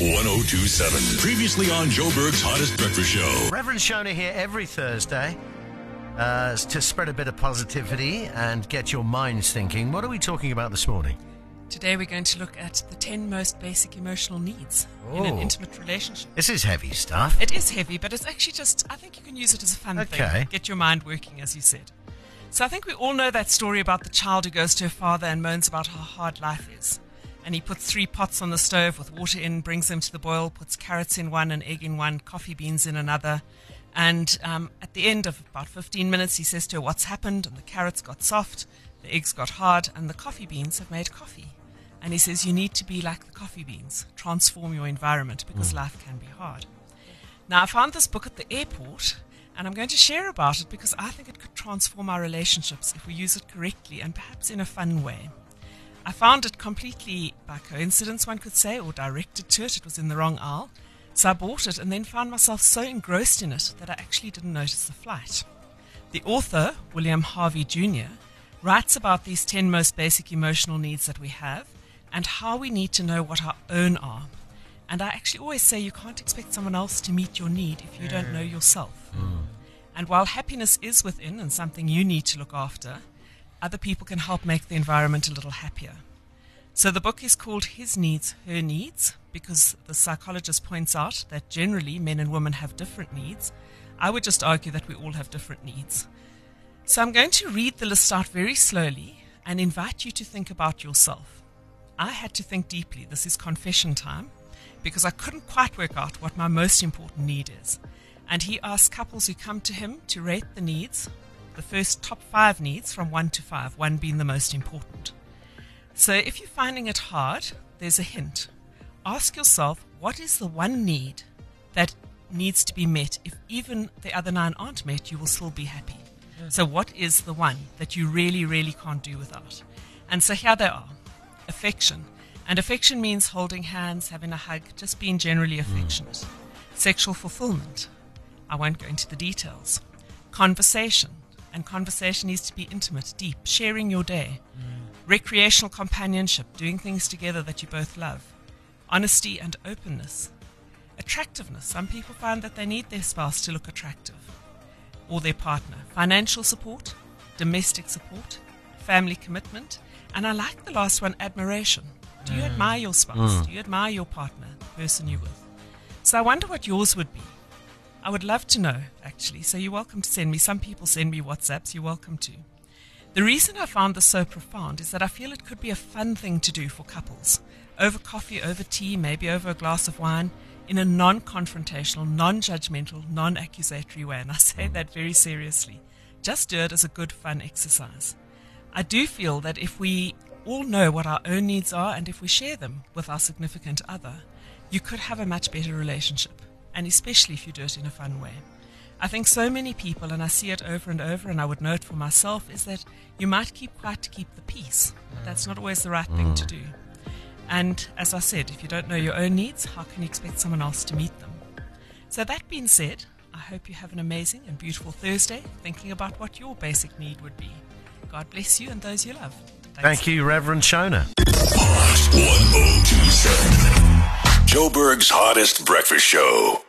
1027. Previously on Joburg's Hottest Breakfast Show. Reverend Shona here every Thursday uh, to spread a bit of positivity and get your minds thinking. What are we talking about this morning? Today we're going to look at the 10 most basic emotional needs in an Oh. intimate relationship. This is heavy stuff. It is heavy, but it's actually just, I think you can use it as a fun Okay. thing. Get your mind working, as you said. So I think we all know that story about the child who goes to her father and moans about how hard life is. And he puts three pots on the stove with water in, brings them to the boil, puts carrots in one, an egg in one, coffee beans in another. And um, at the end of about 15 minutes, he says to her, What's happened? And the carrots got soft, the eggs got hard, and the coffee beans have made coffee. And he says, You need to be like the coffee beans, transform your environment because life can be hard. Now, I found this book at the airport, and I'm going to share about it because I think it could transform our relationships if we use it correctly and perhaps in a fun way. I found it completely by coincidence, one could say, or directed to it. It was in the wrong aisle. So I bought it and then found myself so engrossed in it that I actually didn't notice the flight. The author, Willard Harley Jr., writes about these 10 most basic emotional needs that we have and how we need to know what our own are. And I actually always say you can't expect someone else to meet your need if you don't mm. know yourself. Mm. And while happiness is within and something you need to look after, other people can help make the environment a little happier. So the book is called His Needs, Her Needs, because the psychologist points out that generally men and women have different needs. I would just argue that we all have different needs. So I'm going to read the list out very slowly and invite you to think about yourself. I had to think deeply. This is confession time because I couldn't quite work out what my most important need is. And he asks couples who come to him to rate the needs, the first top five needs from one to five, one being the most important. So if you're finding it hard, there's a hint. Ask yourself what is the one need that needs to be met? If even the other nine aren't met, you will still be happy. So, what is the one that you really, really can't do without? And so here they are affection. And affection means holding hands, having a hug, just being generally hmm. affectionate. Sexual fulfillment. I won't go into the details. Conversation. And conversation needs to be intimate, deep, sharing your day. Recreational companionship, doing things together that you both love. Honesty and openness. Attractiveness. Some people find that they need their spouse to look attractive or their partner. Financial support, domestic support, family commitment, and I like the last one admiration. Do you mm. admire your spouse? Mm. Do you admire your partner, the person you're with? So I wonder what yours would be. I would love to know, actually. So you're welcome to send me. Some people send me WhatsApps. You're welcome to. The reason I found this so profound is that I feel it could be a fun thing to do for couples. Over coffee, over tea, maybe over a glass of wine, in a non confrontational, non judgmental, non accusatory way. And I say mm. that very seriously. Just do it as a good, fun exercise. I do feel that if we all know what our own needs are and if we share them with our significant other, you could have a much better relationship. And especially if you do it in a fun way. I think so many people, and I see it over and over, and I would know it for myself, is that you might keep quiet to keep the peace. But that's not always the right thing to mm. do. And as I said, if you don't know your own needs, how can you expect someone else to meet them? So, that being said, I hope you have an amazing and beautiful Thursday thinking about what your basic need would be. God bless you and those you love. Thanks. Thank you, Reverend Shona. 1027. Joburg's Hottest Breakfast Show.